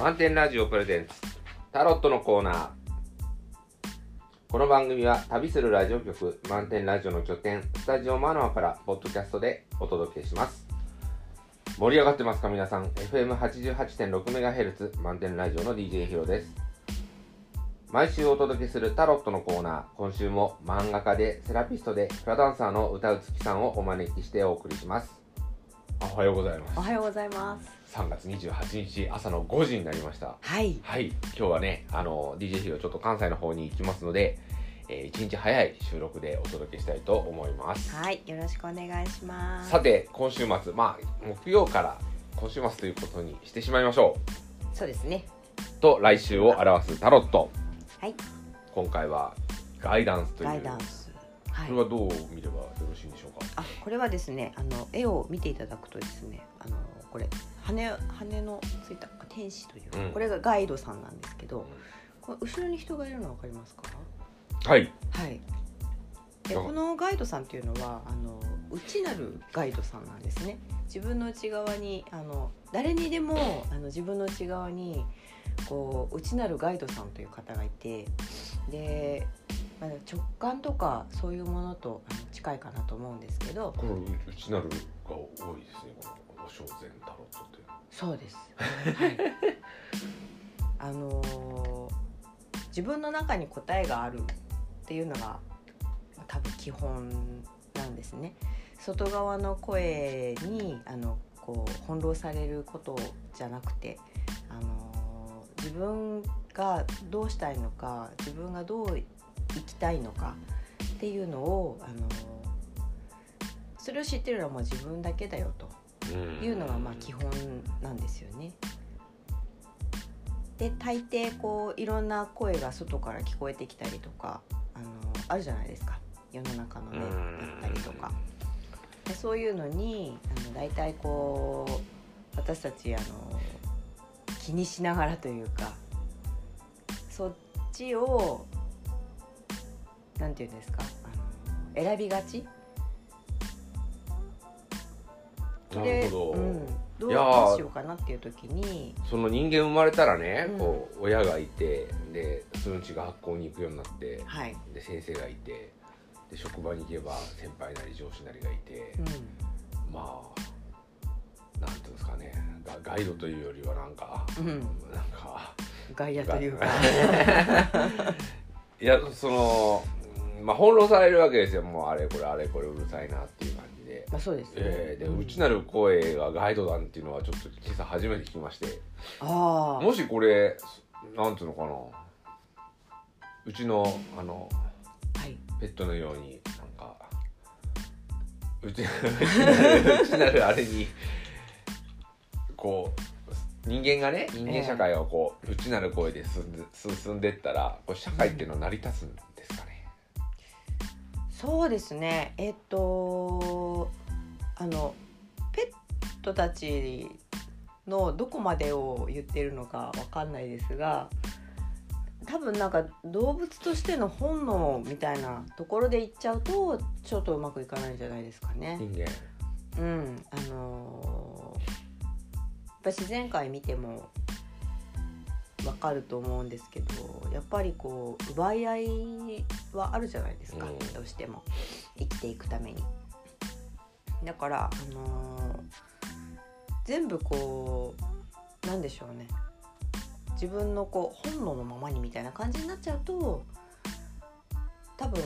満点ラジオプレゼンツタロットのコーナー。この番組は旅するラジオ局満点ラジオの拠点スタジオマノアからポッドキャストでお届けします。盛り上がってますか皆さん？FM88.6MHz 満点ラジオの DJ ヒロです。毎週お届けするタロットのコーナー。今週も漫画家でセラピストでフラダンサーの歌うつきさんをお招きしてお送りします。おはようございます。おはようございます。3月28日朝の5時になりました。はい。はい。今日はねあの DJ ヒロちょっと関西の方に行きますので、えー、1日早い収録でお届けしたいと思います。はい。よろしくお願いします。さて今週末まあ木曜から今週末ということにしてしまいましょそうですね。うと来週を表すタロット。はい。今回はガイダンスというガイダンスはい。これはどう見ればよろしいんでしょうか？あこれはですねあの絵を見ていただくとですねあのこれ羽羽のついた天使というか、うん。これがガイドさんなんですけどこれ後ろに人がいるの分かりますか？はい。はい。であ。このガイドさんっていうのはあの内なるガイドさんなんですね。自分の内側にあの誰にでもあの自分の内側にこう内なるガイドさんという方がいてで、まあ、直感とかそういうものと近いかなと思うんですけど。この内なるが多いですねこの小禅タロットってそうです、はい、あのー自分の中に答えがあるっていうのがまあ多分基本なんですね。外側の声にあのこう翻弄されることじゃなくて、あのー自分がどうしたいのか自分がどう生きたいのかっていうのを、あのーそれを知ってるのはもう自分だけだよと。いうのがまあ基本なんですよね。で大抵こういろんな声が外から聞こえてきたりとかあのあるじゃないですか。世の中のねうん。だったりとか。でそういうのにあの大体こう私たちあの気にしながらというかそっちをなんていうんですか？あの選びがち？なるほど、うん、どうしようかなっていう時に。その人間生まれたらね、うん。こう親がいてでそのうちが学校に行くようになってはい、で先生がいてで職場に行けば先輩なり上司なりがいて、うまあなんていうんですかね。ガガイドというよりはなんか、ん、うん、なんか外野というか、いやそのうんまあ翻弄されるわけですよ。もうあれこれあれこれうるさいなっていう感じで。まあそうですね。えーでうん内なる声がガイドなんていうのはちょっと今朝初めて聞きまして。ああ、もしこれなんていうのかな。うちのあのはい、ペットのようになんかうちうちなるあれにこう人間がね人間社会をこう、内なる声で進んで進んでったらこう社会っていうのは成り立つんですかね、そうですね。えっとあのペットたちのどこまでを言ってるのかわかんないですが。多分なんか動物としての本能みたいなところで言っちゃうとちょっとうまくいかないんじゃないですかね。人間うん、あのーやっぱ自然界見てもわかると思うんですけどやっぱりこう奪い合いはあるじゃないですか、うん。どうしても。生きていくために。だから、あのー全部こうなんでしょうね。自分のこう本能のままにみたいな感じになっちゃうと多分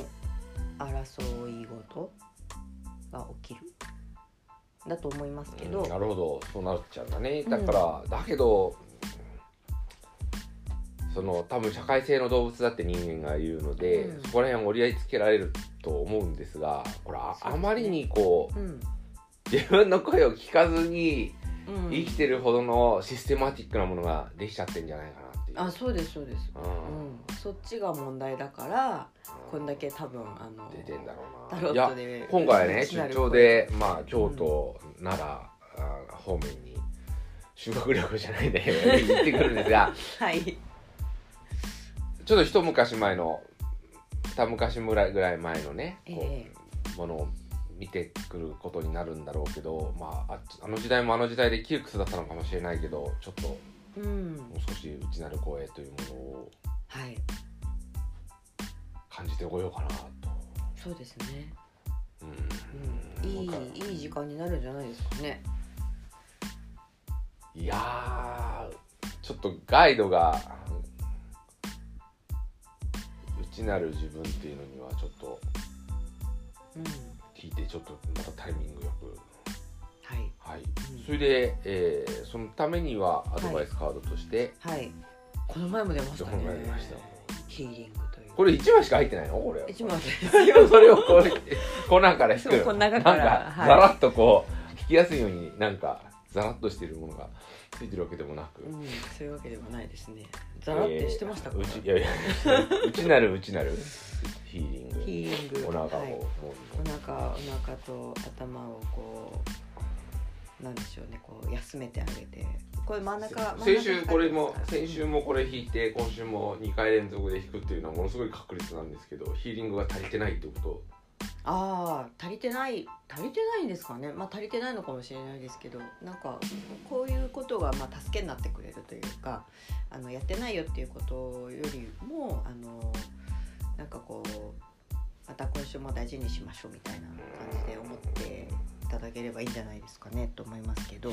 争い事が起きる。だと思いますけど、うんなるほど。そうなっちゃうんだね。だから、だけどその多分社会性の動物だって人間がいるので、うん。そこら辺を折り合いつけられると思うんですがこれああまりにこううん。自分の声を聞かずにうん。生きてるほどのシステマティックなものができちゃってんじゃないかなっていう。あそうですそうです、ううん、そっちが問題だからこんだけ多分あの出てんだろうタな。いや今回ね内なる出張で、まあ、京都、奈良あ方面に修学旅行じゃないんだけど行ってくるんですが はいちょっと一昔前の二昔ぐらいぐらい前のねえものを見てくることになるんだろうけど、まあ、ああの時代もあの時代で窮屈だったのかもしれないけどちょっとうん。もう少し内なる声というものをはい。感じてこようかなと。そうですね、うん。うん、いいいい時間になるんじゃないですかね。いやーちょっとガイドが内なる自分っていうのにはちょっとうん。聞いてちょっとまたタイミングよく。はい。はい、うん。それで、えーそのためにはアドバイスカードとして、はい。この前も出ましたこのね。前出ました。ヒーリングという。これ1枚しか入ってないの？これ。一枚ですよ。それをこれ粉から引く粉からなんか、はい。ザラッとこう引きやすいようになんかザラッとしているものがついてるわけでもなく、うんそういうわけでもないですね。ザラってしてましたか、えーうちいやいや 内なる内なる。ヒーリング。ヒーリング。お腹を、はい。お腹お腹と頭をこうなんでしょうねこう休めてあげて。これ真ん中先週これも先週もこれ引いて今週も2回連続で引くっていうのはものすごい確率なんですけどヒーリングが足りてないってことああ足りてない足りてないんですかね。まあ足りてないのかもしれないですけどなんかこういうことがまあ助けになってくれるというかあのやってないよっていうことよりもあのなんかこうまた今週も大事にしましょうみたいな感じで思っていただければいいんじゃないですかねと思いますけど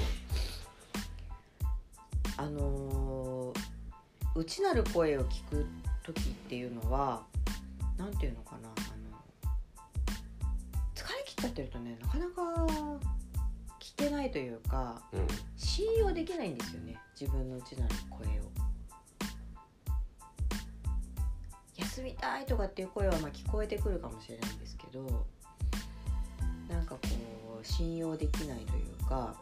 あの内なる声を聞く時っていうのはなんていうのかな。っちゃってるとねなかなか聞けないというかうん信用できないんですよね自分の内なる声を。休みたいとかっていう声はまあ聞こえてくるかもしれないんですけどなんかこう信用できないというか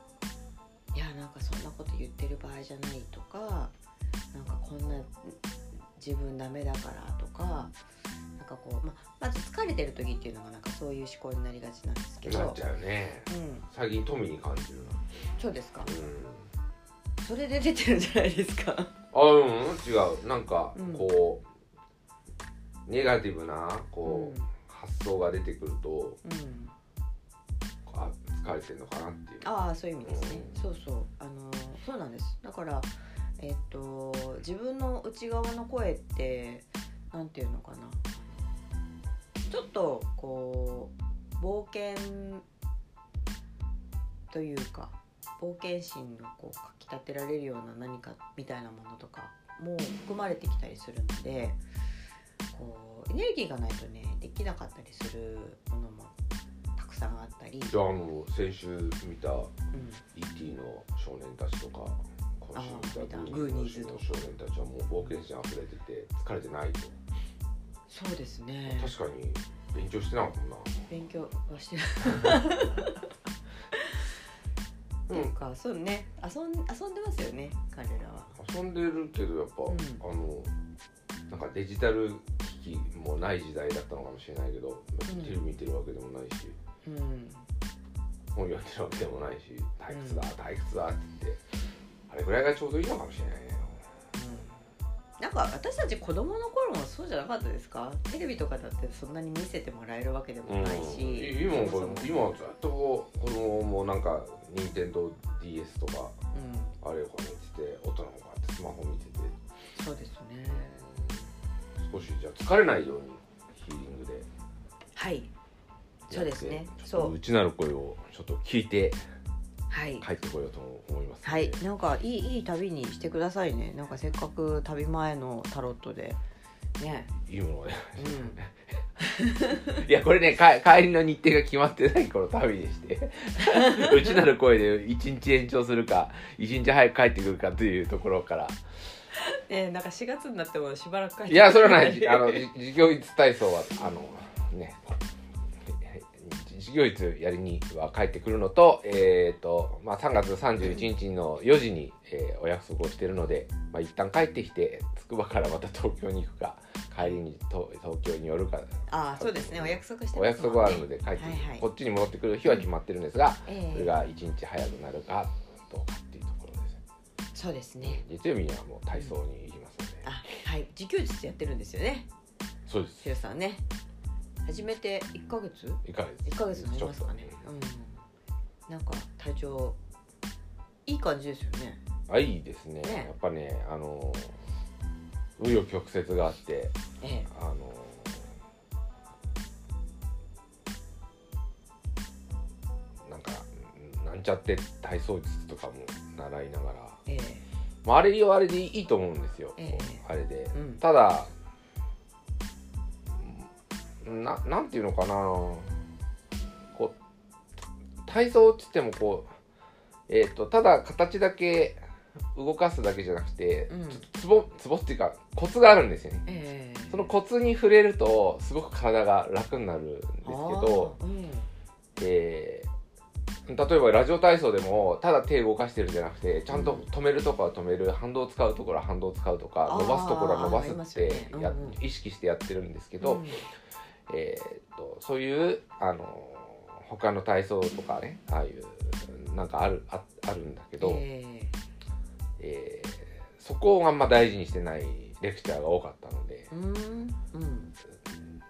いやなんかそんなこと言ってる場合じゃないとかなんかこんな自分ダメだからとかかこう、ままず疲れてる時っていうのがなんかそういう思考になりがちなんですけど。なっちゃうね。うん、最近富に感じるそうですか？なうん。それで出てるんじゃないですか。あうん違う。なんかうん。こう、ネガティブなこう、うん。発想が出てくるとうん。あ疲れてるのかなっていう。ああそういう意味ですね、うん。そうそう。あのーそうなんです。だからえっと自分の内側の声ってなんていうのかなちょっとこう冒険というか冒険心をこうかきたてられるような何かみたいなものとかも含まれてきたりするのでこうエネルギーがないとねできなかったりするものもたくさんあったり、じゃああの先週見たうん、E.T. の少年たちとか今週見たグーニーズの少年たちはもう冒険心あふれてて疲れてないとそうですね。確かに勉強してなかったな。勉強はしてっていうんかそうね。遊ん遊んでますよね彼らは。遊んでるけどやっぱ、うん。あのなんかデジタル機器もない時代だったのかもしれないけど、うん。テレビ見てるわけでもないしうん。本読んでるわけでもないし退屈だ退屈だって言ってあれぐらいがちょうどいいのかもしれないねなんか私たち子供の頃もそうじゃなかったですか？テレビとかだってそんなに見せてもらえるわけでもないし、うん、今もこそも今ずっと子供もなんか任天堂 d s とかうあれを見てて大人もこうやってスマホ見てて。ん、そうですね。少しじゃあ疲れないようにヒーリングではい。そうですね。そう。と内なる声をちょっと聞いてはい。帰ってこようと思いますはい。なんかいいいい旅にしてくださいね。なんかせっかく旅前のタロットで。ね。いいものがね。うんいやこれねか帰りの日程が決まってない頃旅でして。内なる声で1日延長するか1日早く帰ってくるかというところから。えーなんか4月になってもしばらく帰っていやそれはない。あのじ 事業率体操はあのね事業率やりには帰ってくるのと,、えーとまあ、3月31日の4時に、えーお約束をしているので、まあ、一旦帰ってきてつくばからまた東京に行くか帰りにと東京に寄るか。ああそうですね。お約束してお約束があるので帰って、はいはい。こっちに戻ってくる日は決まってるんですが、ええ。それが1日早くなるかどうかっていうところです。そうですね。月曜日にはもう体操に行きますので、あはい。自給術やってるんですよね。そうです。しゅうさんね始めて1ヶ月？いかがです1ヶ月になりますかね。うん。なんか体調いい感じですよね。あいいですね。ね。やっぱねあの紆余曲折があってえ。あのなんかなんちゃって体操術とかも習いながら、ええ。まあ、あれはあれでいいと思うんですよ、ええ。あれで、うん。ただななんていうのかな。こう体操って言ってもこうえっ、とただ形だけ動かすだけじゃなくて、うん。ツボツボっていうかコツがあるんですよね。ええ。そのコツに触れるとすごく体が楽になるんですけど、うん。えー例えばラジオ体操でもただ手動かしてるんじゃなくてちゃんと止めるとこは止める反動を使うところは反動を使うとか伸ばすところは伸ばすってよね。うんうん。や、意識してやってるんですけど、うんえーっとそういうあの他の体操とかねああいうなんかあるああるんだけど、ええーそこをあんま大事にしてないレクチャーが多かったので。えうん。うん。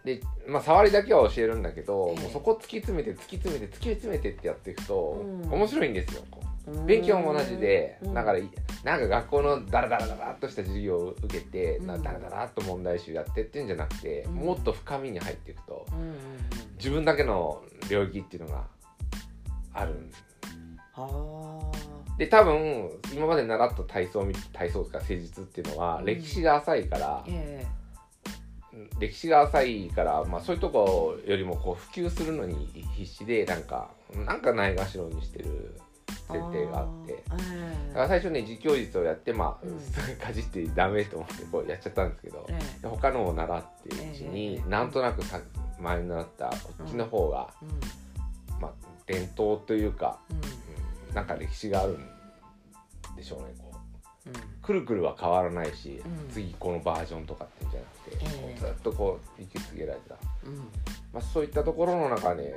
で、まあ、触りだけは教えるんだけど、ええ。もうそこ突き詰めて突き詰めて突き詰めてってやっていくと、うん。面白いんですよ。こう。うん勉強も同じで、うん。だからいなんか学校のダラダラダラっとした授業を受けて、うダラダラっと問題集やってってんじゃなくて、うん。もっと深みに入っていくと自分だけの領域っていうのがあるんはで多分今まで習った体操み体操とか誠実っていうのはうん。歴史が浅いからあ、え。歴史が浅いから、まあ、そういうとこよりもこう普及するのに必死でなんかなんかないがしろにしてるえ前提があって。だから最初ね実況術をやってまあ、うん。かじってダメと思ってこうやっちゃったんですけど、ええ。で他のを習っているうちに、ええ。なんとなくさ前に習ったこっちの方が、うん。まあ、伝統というか、うん。うんなんか歴史があるんでしょうねこう。うん。くるくるは変わらないし、うん。次このバージョンとかっていうんじゃなくて、ずっとこう引き継げられた、うん。まあ、そういったところの中で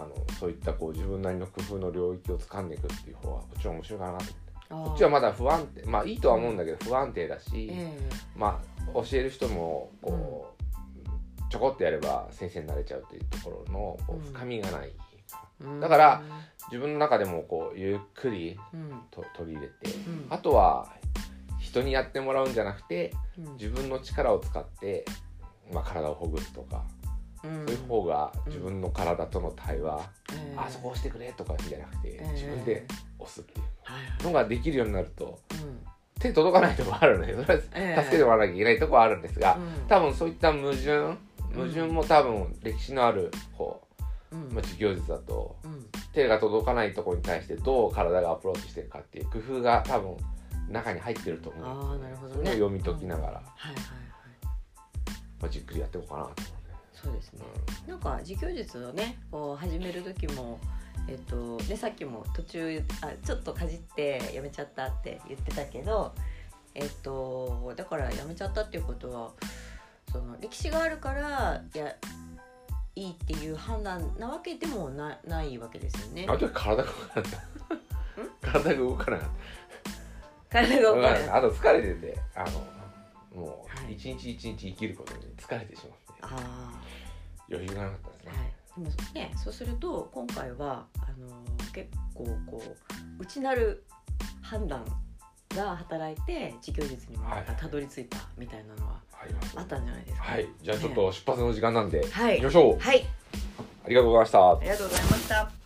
あのそういったこう自分なりの工夫の領域を掴んでいくっていう方はこっちは面白いかなとこっちはまだ不安定。まあいいとは思うんだけど不安定だし、えまあ教える人もこう、ちょこっとやれば先生になれちゃうというところのこうん。う深みがない、えだから自分の中でもこうゆっくりうん。と取り入れてうん。あとは人にやってもらうんじゃなくてうん。自分の力を使って、まあ、体をほぐすとか、うんそういう方が自分の体との対話、ええあそこ押してくれとかじゃなくて、え自分で押すっていう。のができるようになるとうん。手届かないとこあるのでそれはええ。助けてもらわなきゃいけないとこはあるんですが、うん。多分そういった矛盾矛盾も多分歴史のある方、うん。まあ、授業術だとうん。手が届かないところに対してどう体がアプローチしてるかっていう工夫が多分中に入ってると思う。ああなるほどそれをね読み解きながら、はいはいはい。まあ、じっくりやっていこうかなと。思そうですね。なんか自教術をねこう始める時もえっとねさっきも途中あちょっとかじってやめちゃったって言ってたけどえっとだからやめちゃったっていうことはその歴史があるからやいいっていう判断なわけでもなないわけですよね。うん、あとは体が動かなかった。体が動かなかっ体た。動が動かなかった。あと疲れててあのもはい。う一日一日生きることに疲れてしまって。あ余裕がなかったですね、あはい。でもねそうすると今回はあの結構こう内なる判断が働いて自教術にもたどり着いたみたいなのははい。あったんじゃないですか？はい、じゃあちょっと出発の時間なんで、はい。行きましょう。はい、ありがとうございました。あ。りがとうございました。